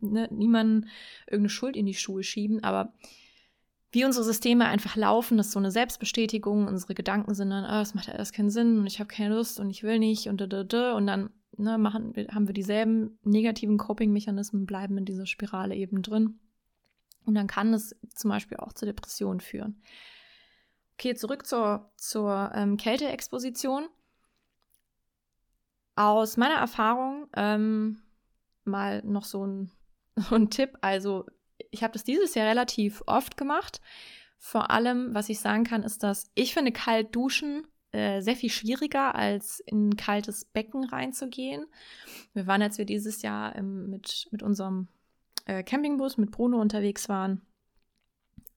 Speaker 1: ne, niemanden irgendeine Schuld in die Schuhe schieben, aber wie unsere Systeme einfach laufen, das ist so eine Selbstbestätigung. Unsere Gedanken sind dann, oh, das macht alles keinen Sinn und ich habe keine Lust und ich will nicht und da, da, da. Und dann ne, machen, haben wir dieselben negativen Coping-Mechanismen, bleiben in dieser Spirale eben drin. Und dann kann es zum Beispiel auch zu Depressionen führen. Okay, zurück zur, zur ähm, Kälteexposition. Aus meiner Erfahrung ähm, mal noch so ein, *laughs* so ein Tipp. Also ich habe das dieses Jahr relativ oft gemacht. Vor allem, was ich sagen kann, ist, dass ich finde kalt duschen äh, sehr viel schwieriger, als in ein kaltes Becken reinzugehen. Wir waren, als wir dieses Jahr ähm, mit, mit unserem äh, Campingbus mit Bruno unterwegs waren,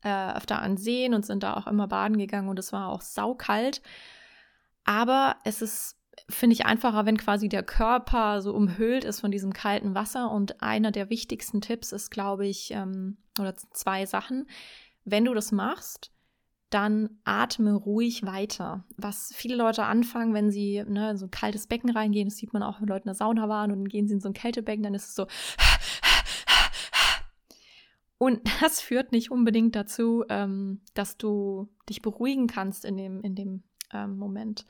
Speaker 1: äh, öfter an Seen und sind da auch immer baden gegangen und es war auch saukalt. Aber es ist finde ich einfacher, wenn quasi der Körper so umhüllt ist von diesem kalten Wasser. Und einer der wichtigsten Tipps ist, glaube ich, ähm, oder zwei Sachen. Wenn du das machst, dann atme ruhig weiter. Was viele Leute anfangen, wenn sie ne, in so ein kaltes Becken reingehen, das sieht man auch, wenn Leute in der Sauna waren und dann gehen sie in so ein Kältebecken, dann ist es so. Und das führt nicht unbedingt dazu, ähm, dass du dich beruhigen kannst in dem, in dem ähm, Moment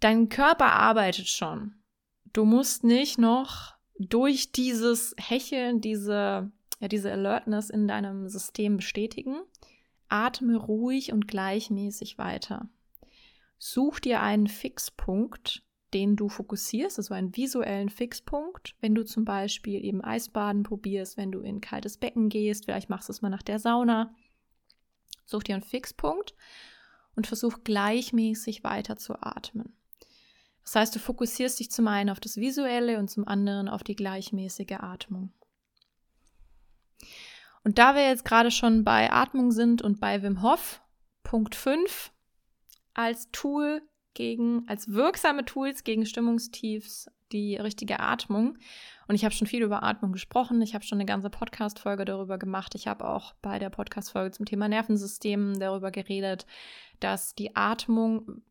Speaker 1: dein Körper arbeitet schon. Du musst nicht noch durch dieses Hecheln, diese, ja, diese Alertness in deinem System bestätigen. Atme ruhig und gleichmäßig weiter. Such dir einen Fixpunkt, den du fokussierst, also einen visuellen Fixpunkt. Wenn du zum Beispiel eben Eisbaden probierst, wenn du in ein kaltes Becken gehst, vielleicht machst du es mal nach der Sauna. Such dir einen Fixpunkt und versuch gleichmäßig weiter zu atmen. Das heißt, du fokussierst dich zum einen auf das Visuelle und zum anderen auf die gleichmäßige Atmung. Und da wir jetzt gerade schon bei Atmung sind und bei Wim Hof, Punkt 5, als Tool gegen, als wirksame Tools gegen Stimmungstiefs die richtige Atmung. Und ich habe schon viel über Atmung gesprochen. Ich habe schon eine ganze Podcast-Folge darüber gemacht. Ich habe auch bei der Podcast-Folge zum Thema Nervensystem darüber geredet, dass die Atmung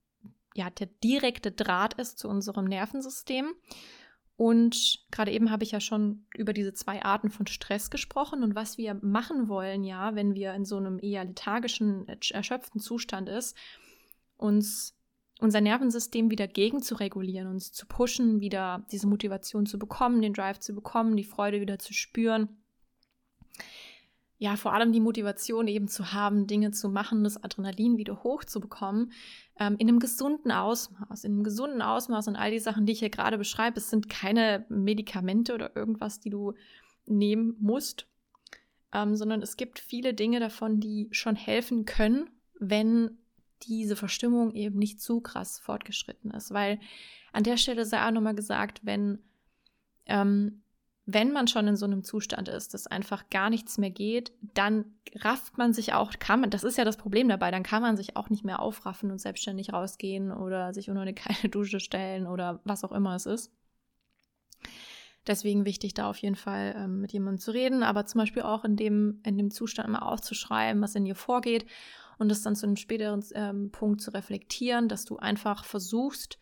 Speaker 1: ja, der direkte Draht ist zu unserem Nervensystem. Und gerade eben habe ich ja schon über diese zwei Arten von Stress gesprochen und was wir machen wollen, ja, wenn wir in so einem eher lethargischen, erschöpften Zustand ist, uns unser Nervensystem wieder gegen zu regulieren, uns zu pushen, wieder diese Motivation zu bekommen, den Drive zu bekommen, die Freude wieder zu spüren ja, vor allem die Motivation eben zu haben, Dinge zu machen, das Adrenalin wieder hochzubekommen, ähm, in einem gesunden Ausmaß, in einem gesunden Ausmaß und all die Sachen, die ich hier gerade beschreibe, es sind keine Medikamente oder irgendwas, die du nehmen musst, ähm, sondern es gibt viele Dinge davon, die schon helfen können, wenn diese Verstimmung eben nicht zu krass fortgeschritten ist. Weil an der Stelle sei auch nochmal gesagt, wenn ähm, wenn man schon in so einem Zustand ist, dass einfach gar nichts mehr geht, dann rafft man sich auch, kann man, das ist ja das Problem dabei, dann kann man sich auch nicht mehr aufraffen und selbstständig rausgehen oder sich unter eine *laughs* kalte Dusche stellen oder was auch immer es ist. Deswegen wichtig, da auf jeden Fall ähm, mit jemandem zu reden, aber zum Beispiel auch in dem, in dem Zustand mal aufzuschreiben, was in dir vorgeht und das dann zu einem späteren ähm, Punkt zu reflektieren, dass du einfach versuchst,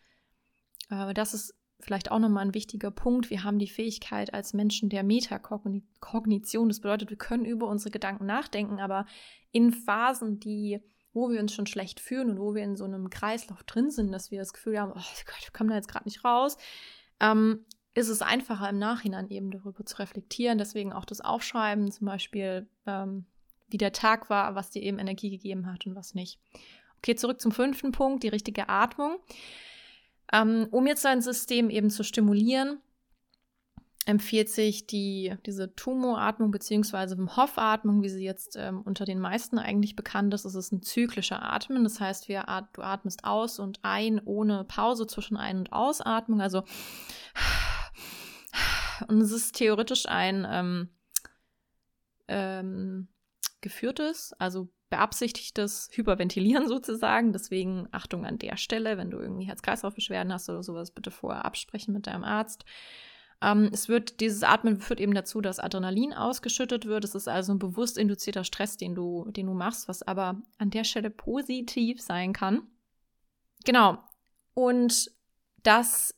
Speaker 1: äh, das ist vielleicht auch nochmal ein wichtiger Punkt. Wir haben die Fähigkeit als Menschen der Metakognition. Das bedeutet, wir können über unsere Gedanken nachdenken, aber in Phasen, die, wo wir uns schon schlecht fühlen und wo wir in so einem Kreislauf drin sind, dass wir das Gefühl haben, oh Gott, wir kommen da jetzt gerade nicht raus, ähm, ist es einfacher im Nachhinein eben darüber zu reflektieren. Deswegen auch das Aufschreiben, zum Beispiel, ähm, wie der Tag war, was dir eben Energie gegeben hat und was nicht. Okay, zurück zum fünften Punkt, die richtige Atmung. Ähm, um jetzt dein System eben zu stimulieren, empfiehlt sich die, diese Tumo-Atmung bzw. Hoff-Atmung, wie sie jetzt ähm, unter den meisten eigentlich bekannt ist. Es ist ein zyklischer Atmen. Das heißt, wir at du atmest aus und ein ohne Pause zwischen Ein- und Ausatmung. Also und es ist theoretisch ein ähm, ähm, geführtes, also beabsichtigtes Hyperventilieren *laughs* sozusagen. Deswegen Achtung an der Stelle, wenn du irgendwie Herz-Kreislauf-Beschwerden hast oder sowas, bitte vorher absprechen mit deinem Arzt. Ähm, es wird, dieses Atmen führt eben dazu, dass Adrenalin ausgeschüttet wird. Es ist also ein bewusst induzierter Stress, den du, den du machst, was aber an der Stelle positiv sein kann. Genau. Und das,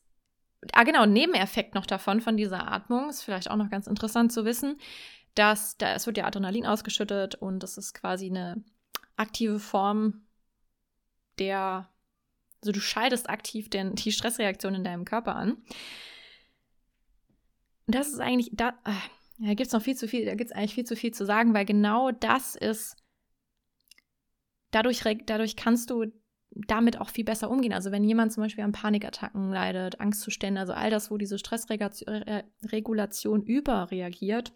Speaker 1: ah genau, Nebeneffekt noch davon, von dieser Atmung, ist vielleicht auch noch ganz interessant zu wissen, dass da, es wird ja Adrenalin ausgeschüttet und das ist quasi eine aktive Form der, also du schaltest aktiv den, die Stressreaktion in deinem Körper an. Und das ist eigentlich, da, äh, da gibt es noch viel zu viel, da gibt es eigentlich viel zu viel zu sagen, weil genau das ist, dadurch, dadurch kannst du damit auch viel besser umgehen. Also wenn jemand zum Beispiel an Panikattacken leidet, Angstzustände, also all das, wo diese Stressregulation überreagiert,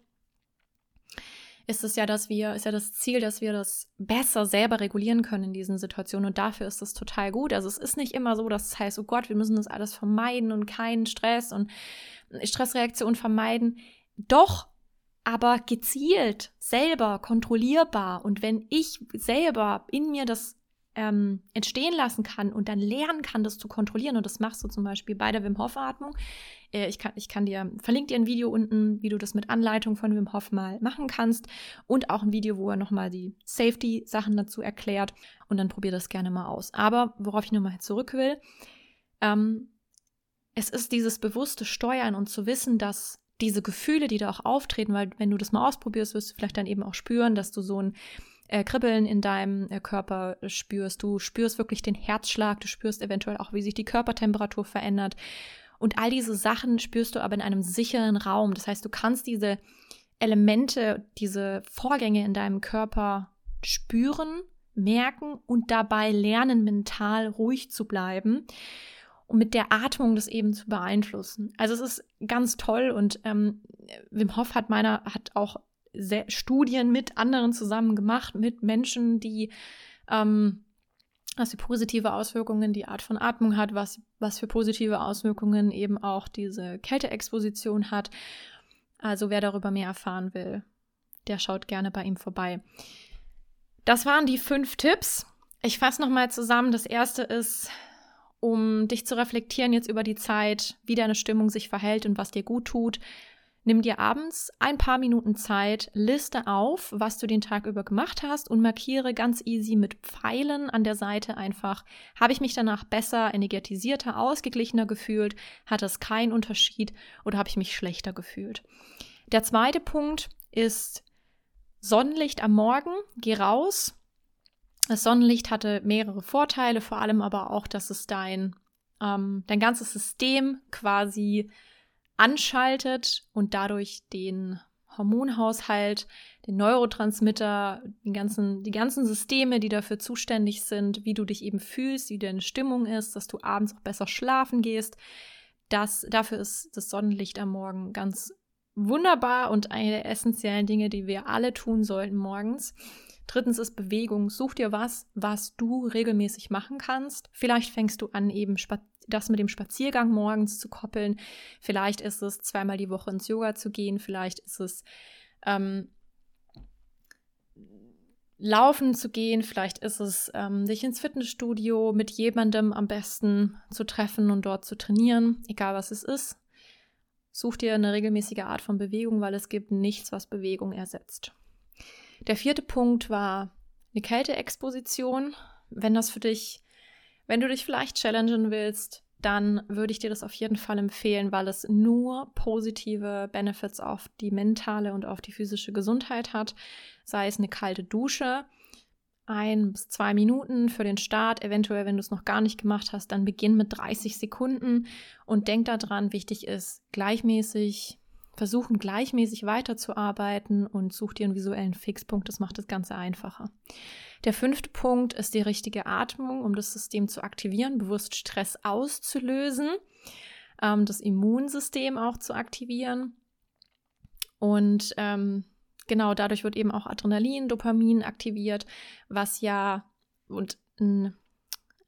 Speaker 1: ist es ja, dass wir, ist ja das Ziel, dass wir das besser selber regulieren können in diesen Situationen. Und dafür ist das total gut. Also es ist nicht immer so, dass es heißt, oh Gott, wir müssen das alles vermeiden und keinen Stress und Stressreaktion vermeiden. Doch, aber gezielt, selber, kontrollierbar. Und wenn ich selber in mir das ähm, entstehen lassen kann und dann lernen kann, das zu kontrollieren. Und das machst du zum Beispiel bei der Wim Hof Atmung. Äh, ich, kann, ich kann dir, verlinke dir ein Video unten, wie du das mit Anleitung von Wim Hof mal machen kannst. Und auch ein Video, wo er nochmal die Safety-Sachen dazu erklärt. Und dann probier das gerne mal aus. Aber worauf ich nochmal zurück will, ähm, es ist dieses bewusste Steuern und zu wissen, dass diese Gefühle, die da auch auftreten, weil wenn du das mal ausprobierst, wirst du vielleicht dann eben auch spüren, dass du so ein äh, Kribbeln in deinem äh, Körper spürst. Du spürst wirklich den Herzschlag, du spürst eventuell auch, wie sich die Körpertemperatur verändert. Und all diese Sachen spürst du aber in einem sicheren Raum. Das heißt, du kannst diese Elemente, diese Vorgänge in deinem Körper spüren, merken und dabei lernen, mental ruhig zu bleiben und mit der Atmung das eben zu beeinflussen. Also es ist ganz toll und ähm, Wim Hof hat meiner hat auch Studien mit anderen zusammen gemacht, mit Menschen, die ähm, was für positive Auswirkungen die Art von Atmung hat, was, was für positive Auswirkungen eben auch diese Kälteexposition hat. Also wer darüber mehr erfahren will, der schaut gerne bei ihm vorbei. Das waren die fünf Tipps. Ich fasse nochmal zusammen. Das erste ist, um dich zu reflektieren jetzt über die Zeit, wie deine Stimmung sich verhält und was dir gut tut. Nimm dir abends ein paar Minuten Zeit, liste auf, was du den Tag über gemacht hast und markiere ganz easy mit Pfeilen an der Seite einfach, habe ich mich danach besser, energetisierter, ausgeglichener gefühlt, hat es keinen Unterschied oder habe ich mich schlechter gefühlt. Der zweite Punkt ist Sonnenlicht am Morgen, geh raus. Das Sonnenlicht hatte mehrere Vorteile, vor allem aber auch, dass es dein, ähm, dein ganzes System quasi anschaltet und dadurch den Hormonhaushalt, den Neurotransmitter, die ganzen, die ganzen Systeme, die dafür zuständig sind, wie du dich eben fühlst, wie deine Stimmung ist, dass du abends auch besser schlafen gehst. Das, dafür ist das Sonnenlicht am Morgen ganz wunderbar und eine der essentiellen Dinge, die wir alle tun sollten morgens. Drittens ist Bewegung. Such dir was, was du regelmäßig machen kannst. Vielleicht fängst du an, eben das mit dem Spaziergang morgens zu koppeln. Vielleicht ist es zweimal die Woche ins Yoga zu gehen. Vielleicht ist es ähm, laufen zu gehen. Vielleicht ist es ähm, dich ins Fitnessstudio mit jemandem am besten zu treffen und dort zu trainieren. Egal was es ist. Such dir eine regelmäßige Art von Bewegung, weil es gibt nichts, was Bewegung ersetzt. Der vierte Punkt war eine Kälteexposition. Wenn das für dich, wenn du dich vielleicht challengen willst, dann würde ich dir das auf jeden Fall empfehlen, weil es nur positive Benefits auf die mentale und auf die physische Gesundheit hat. Sei es eine kalte Dusche, ein bis zwei Minuten für den Start. Eventuell, wenn du es noch gar nicht gemacht hast, dann beginn mit 30 Sekunden und denk daran, wichtig ist, gleichmäßig versuchen gleichmäßig weiterzuarbeiten und such dir einen visuellen Fixpunkt. Das macht das Ganze einfacher. Der fünfte Punkt ist die richtige Atmung, um das System zu aktivieren, bewusst Stress auszulösen, ähm, das Immunsystem auch zu aktivieren. Und ähm, genau dadurch wird eben auch Adrenalin, Dopamin aktiviert, was ja und ein,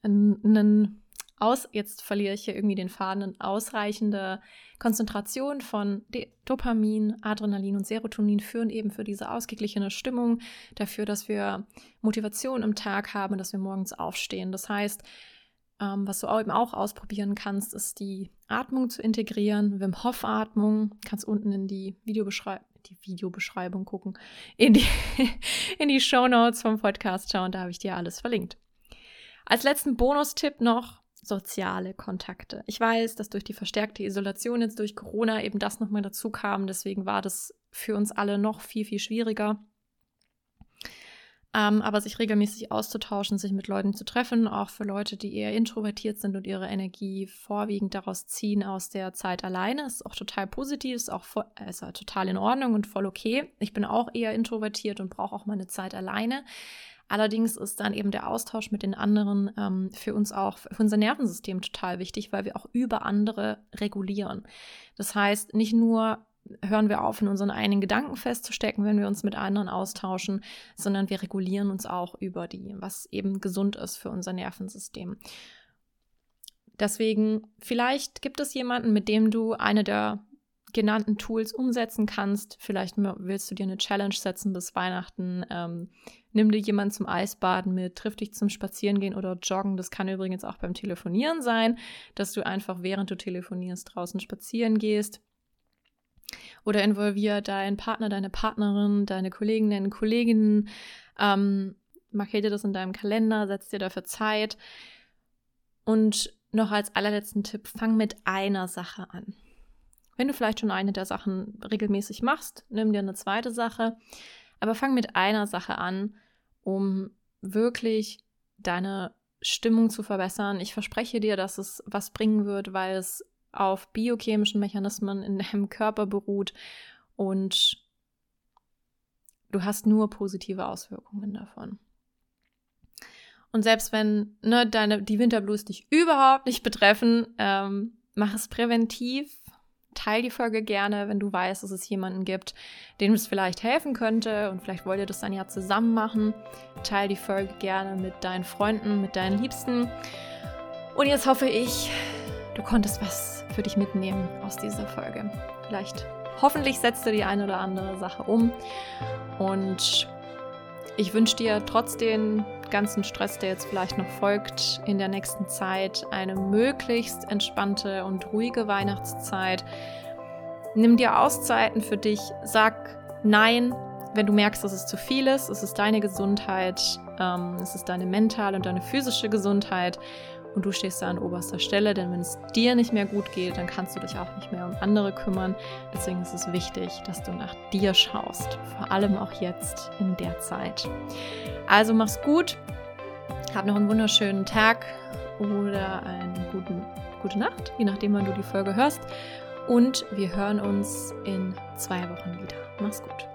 Speaker 1: ein, ein aus, jetzt verliere ich hier irgendwie den Faden, ausreichende Konzentration von Dopamin, Adrenalin und Serotonin führen eben für diese ausgeglichene Stimmung, dafür, dass wir Motivation im Tag haben, dass wir morgens aufstehen. Das heißt, ähm, was du eben auch ausprobieren kannst, ist die Atmung zu integrieren. Wim Hof Atmung, kannst unten in die Videobeschreibung die Videobeschreibung gucken, in die, *laughs* in die Show Notes vom Podcast schauen, da habe ich dir alles verlinkt. Als letzten Bonustipp noch, soziale Kontakte. Ich weiß, dass durch die verstärkte Isolation jetzt durch Corona eben das nochmal dazu kam. Deswegen war das für uns alle noch viel, viel schwieriger. Ähm, aber sich regelmäßig auszutauschen, sich mit Leuten zu treffen, auch für Leute, die eher introvertiert sind und ihre Energie vorwiegend daraus ziehen aus der Zeit alleine, ist auch total positiv, ist auch voll, also total in Ordnung und voll okay. Ich bin auch eher introvertiert und brauche auch meine Zeit alleine. Allerdings ist dann eben der Austausch mit den anderen ähm, für uns auch, für unser Nervensystem total wichtig, weil wir auch über andere regulieren. Das heißt, nicht nur hören wir auf, in unseren eigenen Gedanken festzustecken, wenn wir uns mit anderen austauschen, sondern wir regulieren uns auch über die, was eben gesund ist für unser Nervensystem. Deswegen, vielleicht gibt es jemanden, mit dem du eine der genannten Tools umsetzen kannst. Vielleicht willst du dir eine Challenge setzen bis Weihnachten. Ähm, nimm dir jemanden zum Eisbaden mit, triff dich zum Spazierengehen oder Joggen. Das kann übrigens auch beim Telefonieren sein, dass du einfach während du telefonierst draußen spazieren gehst. Oder involvier deinen Partner, deine Partnerin, deine Kollegen, deine Kolleginnen. Ähm, markier dir das in deinem Kalender, setz dir dafür Zeit. Und noch als allerletzten Tipp, fang mit einer Sache an. Wenn du vielleicht schon eine der Sachen regelmäßig machst, nimm dir eine zweite Sache, aber fang mit einer Sache an, um wirklich deine Stimmung zu verbessern. Ich verspreche dir, dass es was bringen wird, weil es auf biochemischen Mechanismen in deinem Körper beruht und du hast nur positive Auswirkungen davon. Und selbst wenn ne, deine, die Winterblues dich überhaupt nicht betreffen, ähm, mach es präventiv, teil die Folge gerne, wenn du weißt, dass es jemanden gibt, dem es vielleicht helfen könnte und vielleicht wollt ihr das dann ja zusammen machen. Teil die Folge gerne mit deinen Freunden, mit deinen Liebsten. Und jetzt hoffe ich, du konntest was für dich mitnehmen aus dieser Folge. Vielleicht, hoffentlich setzt du die eine oder andere Sache um und ich wünsche dir trotz den ganzen Stress, der jetzt vielleicht noch folgt, in der nächsten Zeit eine möglichst entspannte und ruhige Weihnachtszeit. Nimm dir Auszeiten für dich, sag Nein, wenn du merkst, dass es zu viel ist. Es ist deine Gesundheit, ähm, es ist deine mentale und deine physische Gesundheit und du stehst da an oberster Stelle, denn wenn es dir nicht mehr gut geht, dann kannst du dich auch nicht mehr um andere kümmern. Deswegen ist es wichtig, dass du nach dir schaust, vor allem auch jetzt in der Zeit. Also mach's gut, hab noch einen wunderschönen Tag oder eine guten, gute Nacht, je nachdem, wann du die Folge hörst. Und wir hören uns in zwei Wochen wieder. Mach's gut.